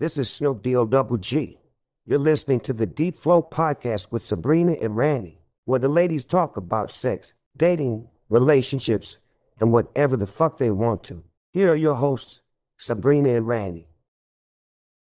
This is Snoop D-O double G. You're listening to the Deep Float podcast with Sabrina and Randy, where the ladies talk about sex, dating, relationships, and whatever the fuck they want to. Here are your hosts, Sabrina and Randy.